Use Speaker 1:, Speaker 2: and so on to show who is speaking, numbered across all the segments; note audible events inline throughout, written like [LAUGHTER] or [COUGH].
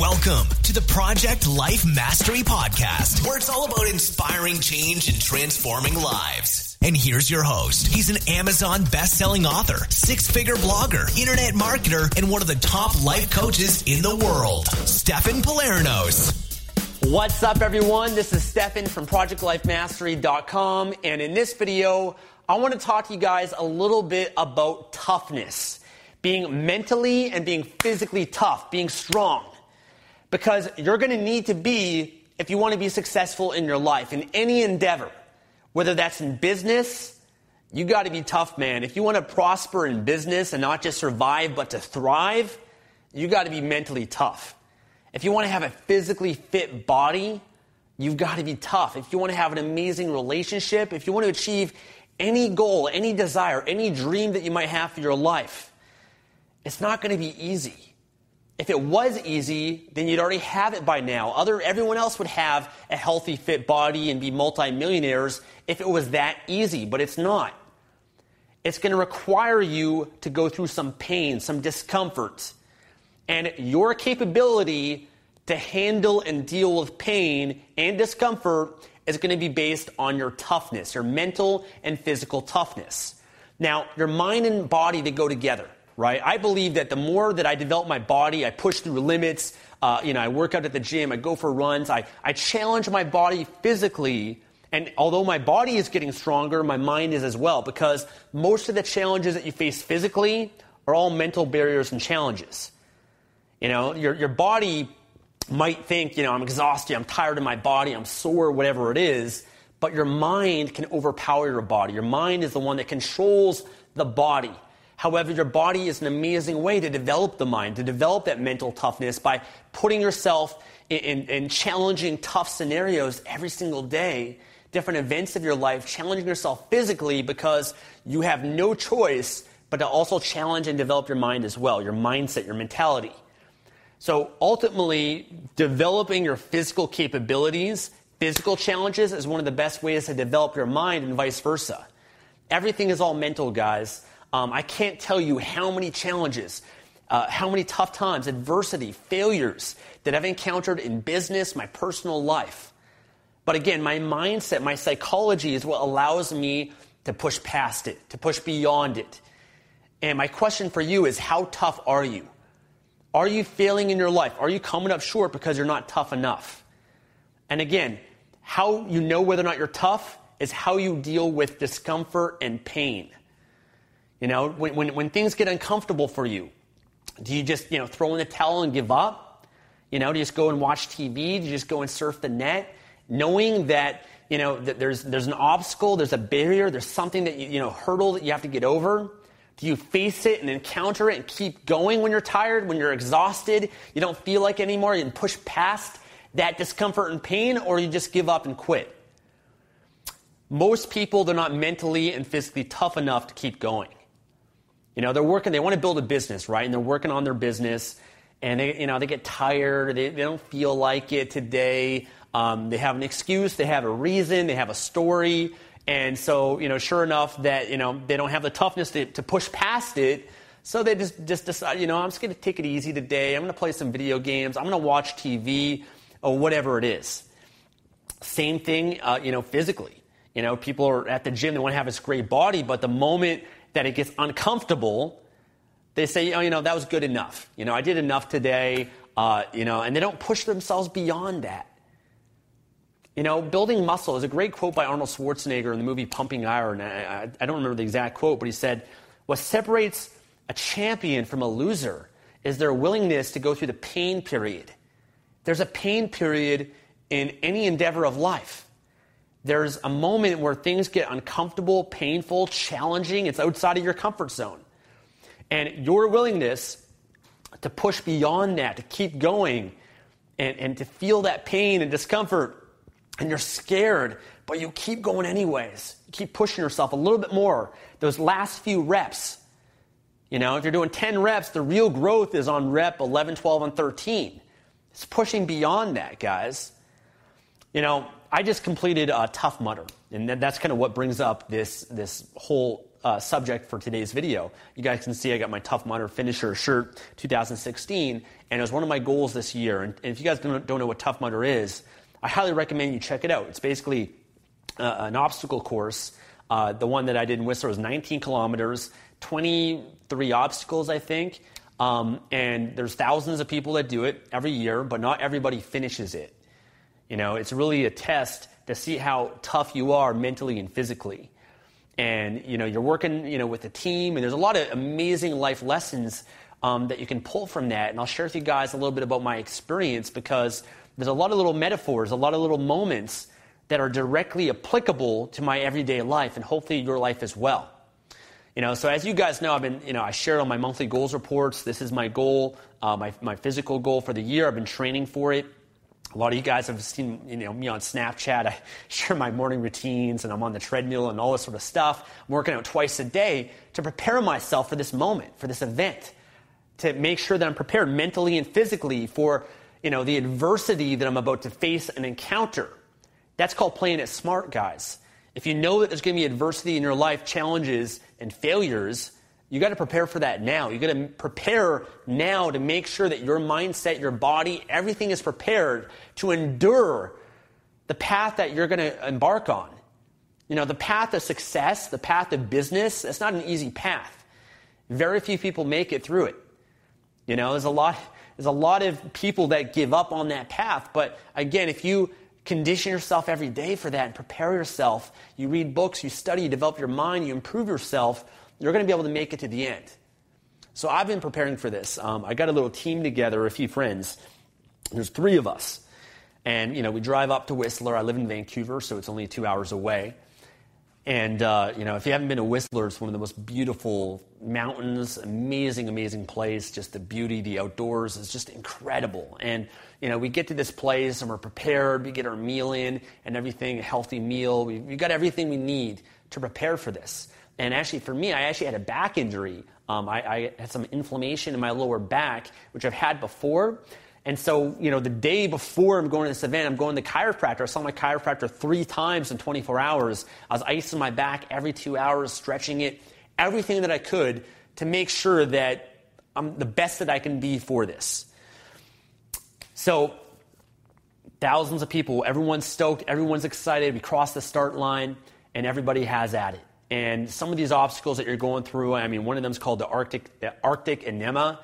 Speaker 1: Welcome to the Project Life Mastery Podcast, where it's all about inspiring change and transforming lives. And here's your host. He's an Amazon best-selling author, six-figure blogger, internet marketer, and one of the top life coaches in the world, Stefan Palernos.
Speaker 2: What's up, everyone? This is Stefan from ProjectLifeMastery.com, and in this video, I want to talk to you guys a little bit about toughness, being mentally and being physically tough, being strong because you're going to need to be if you want to be successful in your life, in any endeavor, whether that's in business, you got to be tough, man. If you want to prosper in business and not just survive, but to thrive, you got to be mentally tough. If you want to have a physically fit body, you've got to be tough. If you want to have an amazing relationship, if you want to achieve any goal, any desire, any dream that you might have for your life, it's not going to be easy. If it was easy, then you'd already have it by now. Other, everyone else would have a healthy, fit body and be multimillionaires if it was that easy, but it's not. It's going to require you to go through some pain, some discomfort. And your capability to handle and deal with pain and discomfort is going to be based on your toughness, your mental and physical toughness. Now, your mind and body, they go together right? I believe that the more that I develop my body, I push through limits, uh, you know, I work out at the gym, I go for runs, I, I challenge my body physically. And although my body is getting stronger, my mind is as well, because most of the challenges that you face physically are all mental barriers and challenges. You know, your, your body might think, you know, I'm exhausted, I'm tired of my body, I'm sore, whatever it is, but your mind can overpower your body. Your mind is the one that controls the body. However, your body is an amazing way to develop the mind, to develop that mental toughness by putting yourself in, in, in, challenging tough scenarios every single day, different events of your life, challenging yourself physically because you have no choice but to also challenge and develop your mind as well, your mindset, your mentality. So ultimately, developing your physical capabilities, physical challenges is one of the best ways to develop your mind and vice versa. Everything is all mental, guys. Um, I can't tell you how many challenges, uh, how many tough times, adversity, failures that I've encountered in business, my personal life. But again, my mindset, my psychology is what allows me to push past it, to push beyond it. And my question for you is how tough are you? Are you failing in your life? Are you coming up short because you're not tough enough? And again, how you know whether or not you're tough is how you deal with discomfort and pain. You know, when, when, when things get uncomfortable for you, do you just, you know, throw in the towel and give up? You know, do you just go and watch TV? Do you just go and surf the net? Knowing that, you know, that there's, there's an obstacle, there's a barrier, there's something that, you, you know, hurdle that you have to get over. Do you face it and encounter it and keep going when you're tired, when you're exhausted, you don't feel like anymore, and push past that discomfort and pain, or you just give up and quit? Most people, they're not mentally and physically tough enough to keep going. You know, they're working, they want to build a business, right? And they're working on their business. and they, you know, they get tired, they, they don't feel like it today. Um, they have an excuse, they have a reason, they have a story. And so, you know, sure enough that, you know, they don't have the toughness to, to push past it. So they just, just decide, you know, I'm just going to take it easy today. I'm going to play some video games. I'm going to watch TV or whatever it is. Same thing, uh, you know, physically. You know, people are at the gym, they want to have this great body, but the moment that it gets uncomfortable, they say, oh, you know, that was good enough. You know, I did enough today, uh, you know, and they don't push themselves beyond that. You know, building muscle is a great quote by Arnold Schwarzenegger in the movie Pumping Iron. I, I don't remember the exact quote, but he said, What separates a champion from a loser is their willingness to go through the pain period. There's a pain period in any endeavor of life. There's a moment where things get uncomfortable, painful, challenging. It's outside of your comfort zone. And your willingness to push beyond that, to keep going, and, and to feel that pain and discomfort and you're scared, but you keep going anyways. You keep pushing yourself a little bit more. Those last few reps, you know, if you're doing 10 reps, the real growth is on rep 11, 12, and 13. It's pushing beyond that, guys. You know, I just completed a Tough Mudder, and that's kind of what brings up this, this whole uh, subject for today's video. You guys can see I got my Tough Mudder finisher shirt 2016, and it was one of my goals this year. And, and if you guys don't, don't know what Tough Mudder is, I highly recommend you check it out. It's basically uh, an obstacle course. Uh, the one that I did in Whistler was 19 kilometers, 23 obstacles, I think. Um, and there's thousands of people that do it every year, but not everybody finishes it. You know, it's really a test to see how tough you are mentally and physically. And you know, you're working, you know, with a team, and there's a lot of amazing life lessons um, that you can pull from that. And I'll share with you guys a little bit about my experience because there's a lot of little metaphors, a lot of little moments that are directly applicable to my everyday life and hopefully your life as well. You know, so as you guys know, I've been, you know, I share on my monthly goals reports. This is my goal, uh, my, my physical goal for the year. I've been training for it. A lot of you guys have seen you know, me on Snapchat. [LAUGHS] I share my morning routines and I'm on the treadmill and all this sort of stuff. I'm working out twice a day to prepare myself for this moment, for this event, to make sure that I'm prepared mentally and physically for you know, the adversity that I'm about to face and encounter. That's called playing it smart, guys. If you know that there's going to be adversity in your life, challenges and failures, you got to prepare for that now. You got to prepare now to make sure that your mindset, your body, everything is prepared to endure the path that you're going to embark on. You know, the path of success, the path of business, it's not an easy path. Very few people make it through it. You know, there's a lot there's a lot of people that give up on that path. But again, if you condition yourself every day for that and prepare yourself, you read books, you study, you develop your mind, you improve yourself, you're going to be able to make it to the end. So I've been preparing for this. Um, I got a little team together, a few friends. There's three of us. And, you know, we drive up to Whistler. I live in Vancouver, so it's only two hours away. And, uh, you know, if you haven't been to Whistler, it's one of the most beautiful mountains, amazing, amazing place. Just the beauty, the outdoors is just incredible. And, you know, we get to this place and we're prepared. We get our meal in and everything, a healthy meal. We, we got everything we need to prepare for this. And actually, for me, I actually had a back injury. Um, I, I had some inflammation in my lower back, which I've had before. And so, you know, the day before I'm going to this event, I'm going to the chiropractor. I saw my chiropractor three times in 24 hours. I was icing my back every two hours, stretching it, everything that I could to make sure that I'm the best that I can be for this. So, thousands of people, everyone's stoked, everyone's excited. We cross the start line, and everybody has at it. And some of these obstacles that you're going through, I mean, one of them is called the Arctic, the Arctic Enema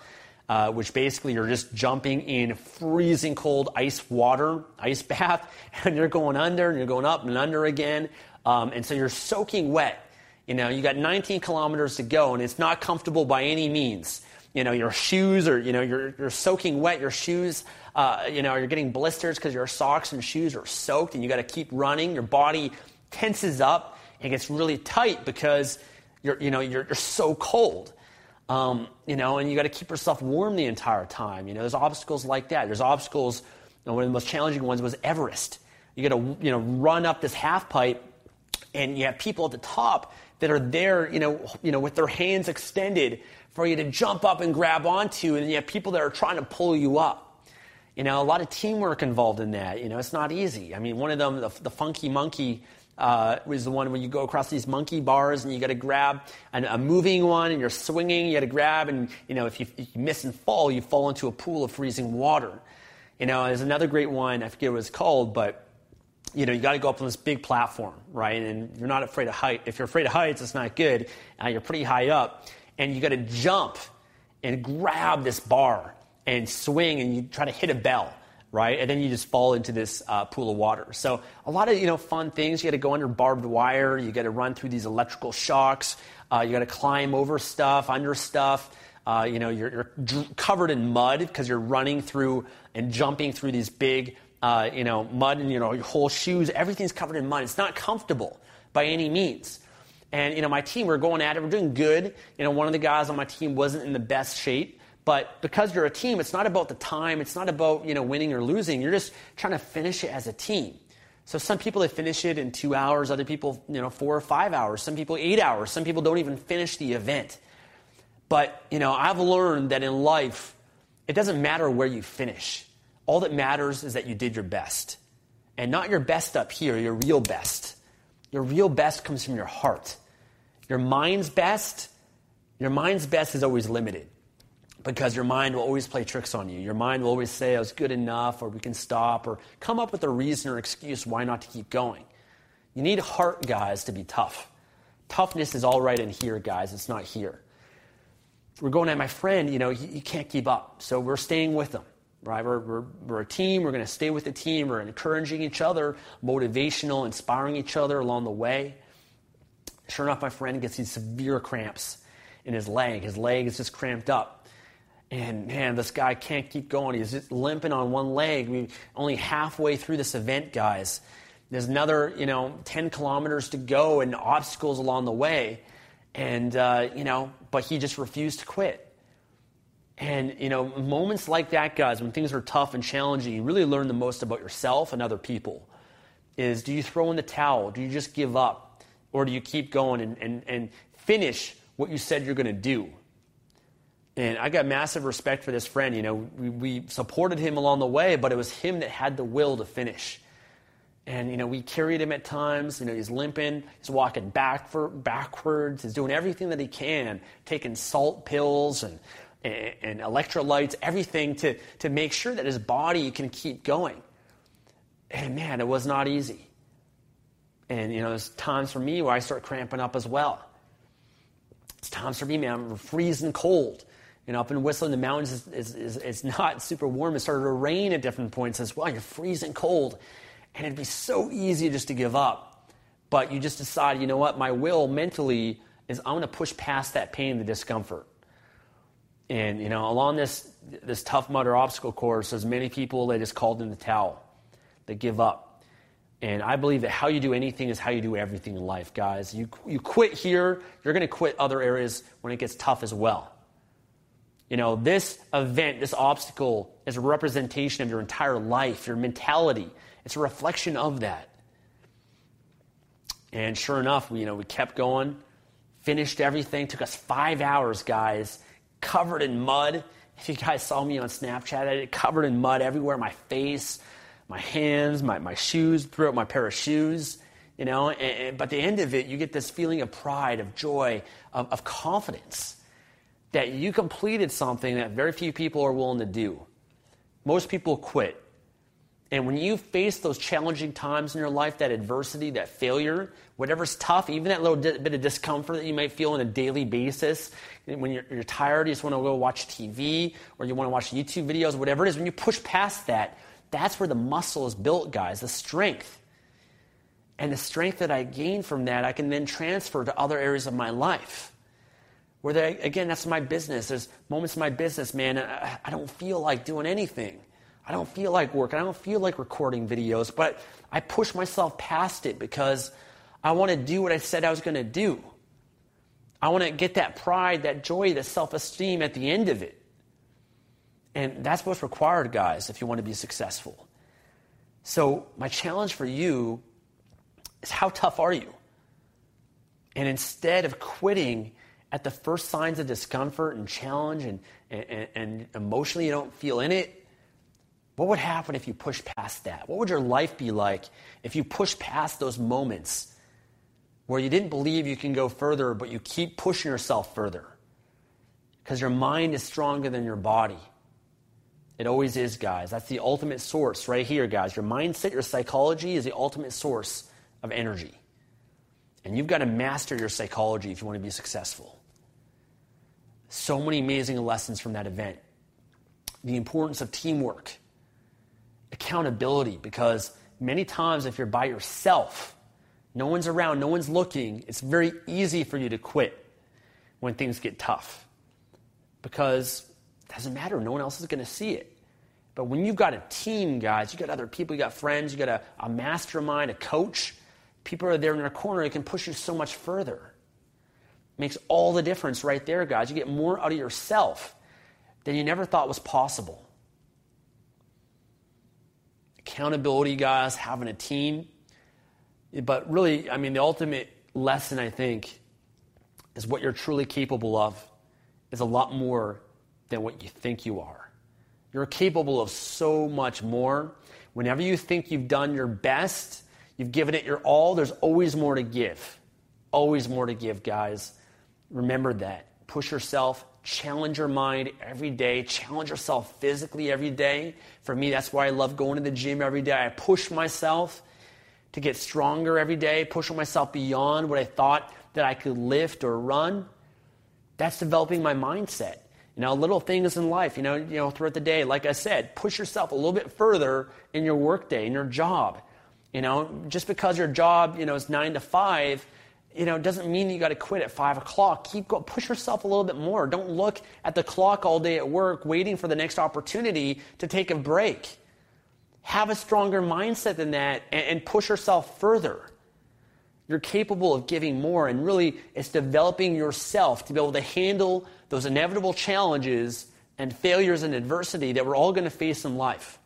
Speaker 2: uh, which basically you're just jumping in freezing cold ice water, ice [LAUGHS] bath, and you're going under and you're going up and under again. Um, and so you're soaking wet. You know, you got 19 kilometers to go, and it's not comfortable by any means. You know, your shoes are, you know, you're, you're soaking wet. Your shoes, uh, you know, you're getting blisters because your socks and shoes are soaked, and you got to keep running. Your body tenses up and gets really tight because you're, you know, you're, you're so cold. Um, you know, and you got to keep yourself warm the entire time. You know, there's obstacles like that. There's obstacles. You know, one of the most challenging ones was Everest. You got to, you know, run up this half pipe And you have people at the top that are there, you know, you know, with their hands extended for you to jump up and grab onto, and you have people that are trying to pull you up. You know, a lot of teamwork involved in that. You know, it's not easy. I mean, one of them, the, the funky monkey, uh, was the one when you go across these monkey bars and you got to grab an, a moving one and you're swinging, you got to grab, and you know, if you, if you miss and fall, you fall into a pool of freezing water. You know, there's another great one. I forget what it's called, but you know, you got to go up on this big platform, right? And you're not afraid of height. If you're afraid of heights, it's not good. Uh, you're pretty high up, and you got to jump and grab this bar and swing, and you try to hit a bell, right? And then you just fall into this uh, pool of water. So a lot of you know fun things. You got to go under barbed wire. You got to run through these electrical shocks. Uh, you got to climb over stuff, under stuff. Uh, you know, you're, you're dr- covered in mud because you're running through and jumping through these big, uh, you know, mud and, you know, your whole shoes, everything's covered in mud. It's not comfortable by any means. And, you know, my team, we're going at it. We're doing good. You know, one of the guys on my team wasn't in the best shape. But because you're a team, it's not about the time. It's not about, you know, winning or losing. You're just trying to finish it as a team. So some people, they finish it in two hours. Other people, you know, four or five hours. Some people, eight hours. Some people don't even finish the event. But, you know, I've learned that in life, it doesn't matter where you finish. All that matters is that you did your best. And not your best up here, your real best. Your real best comes from your heart. Your mind's best, your mind's best is always limited because your mind will always play tricks on you. Your mind will always say, oh, I was good enough, or we can stop, or come up with a reason or excuse why not to keep going. You need heart, guys, to be tough. Toughness is all right in here, guys. It's not here we're going at my friend, you know, he, he can't keep up. So we're staying with him, right? We're, we're, we're a team. We're going to stay with the team. We're encouraging each other, motivational, inspiring each other along the way. Sure enough, my friend gets these severe cramps in his leg. His leg is just cramped up. And man, this guy can't keep going. He's limping on one leg. We only halfway through this event, guys. There's another, you know, 10 kilometers to go and obstacles along the way. And, uh, you know, but he just refused to quit. And, you know, moments like that, guys, when things are tough and challenging, you really learn the most about yourself and other people. Is do you throw in the towel? Do you just give up? Or do you keep going and, and, and finish what you said you're going to do? And I got massive respect for this friend. You know, we, we supported him along the way, but it was him that had the will to finish. And, you know, we carried him at times. You know, he's limping. He's walking back for, backwards. He's doing everything that he can, taking salt pills and, and, and electrolytes, everything to, to make sure that his body can keep going. And, man, it was not easy. And, you know, there's times for me where I start cramping up as well. It's times for me, man, I'm freezing cold. You know, up in Whistler in the mountains, it's, it's, it's not super warm. It started to rain at different points as well. You're freezing cold. And it'd be so easy just to give up. But you just decide, you know what, my will mentally is I'm going to push past that pain, the discomfort. And, you know, along this, this Tough Mudder obstacle course, there's many people, they just called in the towel. They give up. And I believe that how you do anything is how you do everything in life, guys. You, you quit here, you're going to quit other areas when it gets tough as well. You know, this event, this obstacle is a representation of your entire life, your mentality, it's a reflection of that. And sure enough, we, you know, we kept going, finished everything. Took us five hours, guys, covered in mud. If you guys saw me on Snapchat, I it covered in mud everywhere my face, my hands, my, my shoes, throughout my pair of shoes. You know, and, and, but at the end of it, you get this feeling of pride, of joy, of, of confidence that you completed something that very few people are willing to do. Most people quit. And when you face those challenging times in your life, that adversity, that failure, whatever's tough, even that little bit of discomfort that you might feel on a daily basis, when you're, you're tired, you just want to go watch TV or you want to watch YouTube videos, whatever it is, when you push past that, that's where the muscle is built, guys, the strength. And the strength that I gain from that, I can then transfer to other areas of my life. Where, they, again, that's my business. There's moments in my business, man, I, I don't feel like doing anything. I don't feel like work. I don't feel like recording videos, but I push myself past it because I want to do what I said I was going to do. I want to get that pride, that joy, that self esteem at the end of it. And that's what's required, guys, if you want to be successful. So, my challenge for you is how tough are you? And instead of quitting at the first signs of discomfort and challenge and, and, and emotionally you don't feel in it, what would happen if you pushed past that? What would your life be like if you pushed past those moments where you didn't believe you can go further, but you keep pushing yourself further? Because your mind is stronger than your body. It always is, guys. That's the ultimate source right here, guys. Your mindset, your psychology is the ultimate source of energy. And you've got to master your psychology if you want to be successful. So many amazing lessons from that event. The importance of teamwork accountability because many times if you're by yourself, no one's around, no one's looking, it's very easy for you to quit when things get tough because it doesn't matter, no one else is going to see it. But when you've got a team, guys, you've got other people, you've got friends, you've got a, a mastermind, a coach, people are there in their corner, it can push you so much further. Makes all the difference right there, guys. You get more out of yourself than you never thought was possible accountability guys, having a team. But really, I mean, the ultimate lesson, I think, is what you're truly capable of is a lot more than what you think you are. You're capable of so much more. Whenever you think you've done your best, you've given it your all, there's always more to give. Always more to give, guys. Remember that. Push yourself, challenge your mind every day, challenge yourself physically every day. For me, that's why I love going to the gym every day. I push myself to get stronger every day, pushing myself beyond what I thought that I could lift or run. That's developing my mindset. You know, little things in life, you know, you know, throughout the day, like I said, push yourself a little bit further in your workday, in your job. You know, just because your job, you know, is nine to five, you know, it doesn't mean you got to quit at five o'clock. Keep going, push yourself a little bit more. Don't look at the clock all day at work, waiting for the next opportunity to take a break. Have a stronger mindset than that and, and push yourself further. You're capable of giving more, and really, it's developing yourself to be able to handle those inevitable challenges and failures and adversity that we're all going to face in life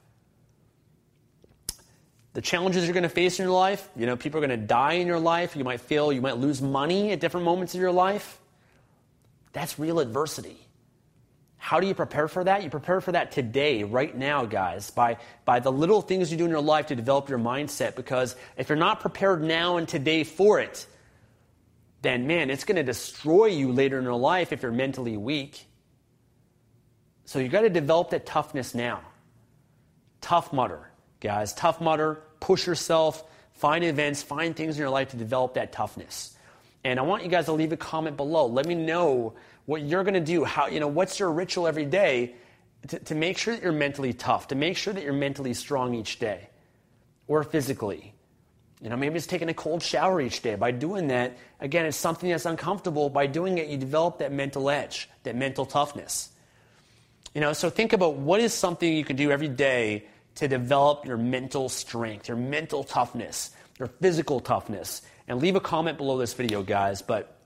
Speaker 2: the challenges you're going to face in your life. You know, people are going to die in your life. You might fail, you might lose money at different moments of your life. That's real adversity. How do you prepare for that? You prepare for that today, right now, guys, by, by the little things you do in your life to develop your mindset. Because if you're not prepared now and today for it, then man, it's going to destroy you later in your life if you're mentally weak. So you got to develop that toughness now. Tough Mudder guys. Tough Mudder, push yourself, find events, find things in your life to develop that toughness. And I want you guys to leave a comment below. Let me know what you're going to do. How, you know, what's your ritual every day to, to make sure that you're mentally tough, to make sure that you're mentally strong each day or physically. You know, maybe it's taking a cold shower each day. By doing that, again, it's something that's uncomfortable. By doing it, you develop that mental edge, that mental toughness. You know, so think about what is something you can do every day to develop your mental strength, your mental toughness, your physical toughness. And leave a comment below this video, guys. But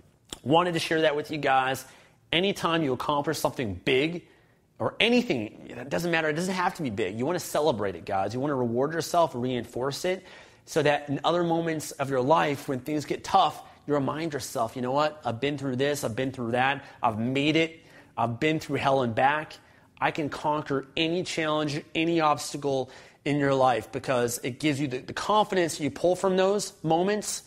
Speaker 2: wanted to share that with you guys. Anytime you accomplish something big or anything, it doesn't matter, it doesn't have to be big. You want to celebrate it, guys. You want to reward yourself, reinforce it, so that in other moments of your life, when things get tough, you remind yourself, you know what? I've been through this, I've been through that, I've made it, I've been through hell and back. I can conquer any challenge, any obstacle in your life because it gives you the, the confidence you pull from those moments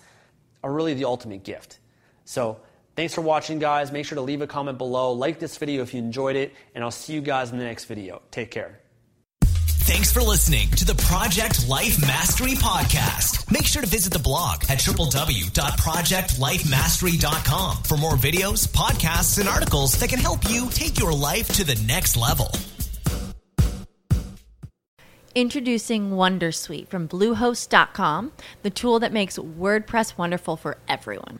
Speaker 2: are really the ultimate gift. So, thanks for watching, guys. Make sure to leave a comment below, like this video if you enjoyed it, and I'll see you guys in the next video. Take care.
Speaker 1: Thanks for listening to the Project Life Mastery Podcast. Make sure to visit the blog at www.projectlifemastery.com for more videos, podcasts, and articles that can help you take your life to the next level.
Speaker 3: Introducing Wondersuite from Bluehost.com, the tool that makes WordPress wonderful for everyone.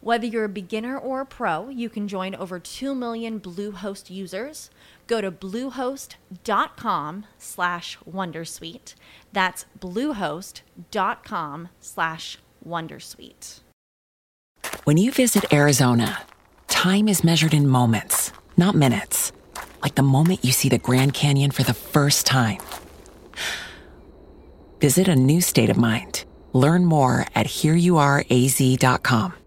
Speaker 3: Whether you're a beginner or a pro, you can join over 2 million Bluehost users. Go to bluehost.com slash wondersuite. That's bluehost.com slash wondersuite.
Speaker 4: When you visit Arizona, time is measured in moments, not minutes. Like the moment you see the Grand Canyon for the first time. Visit a new state of mind. Learn more at hereyouareaz.com.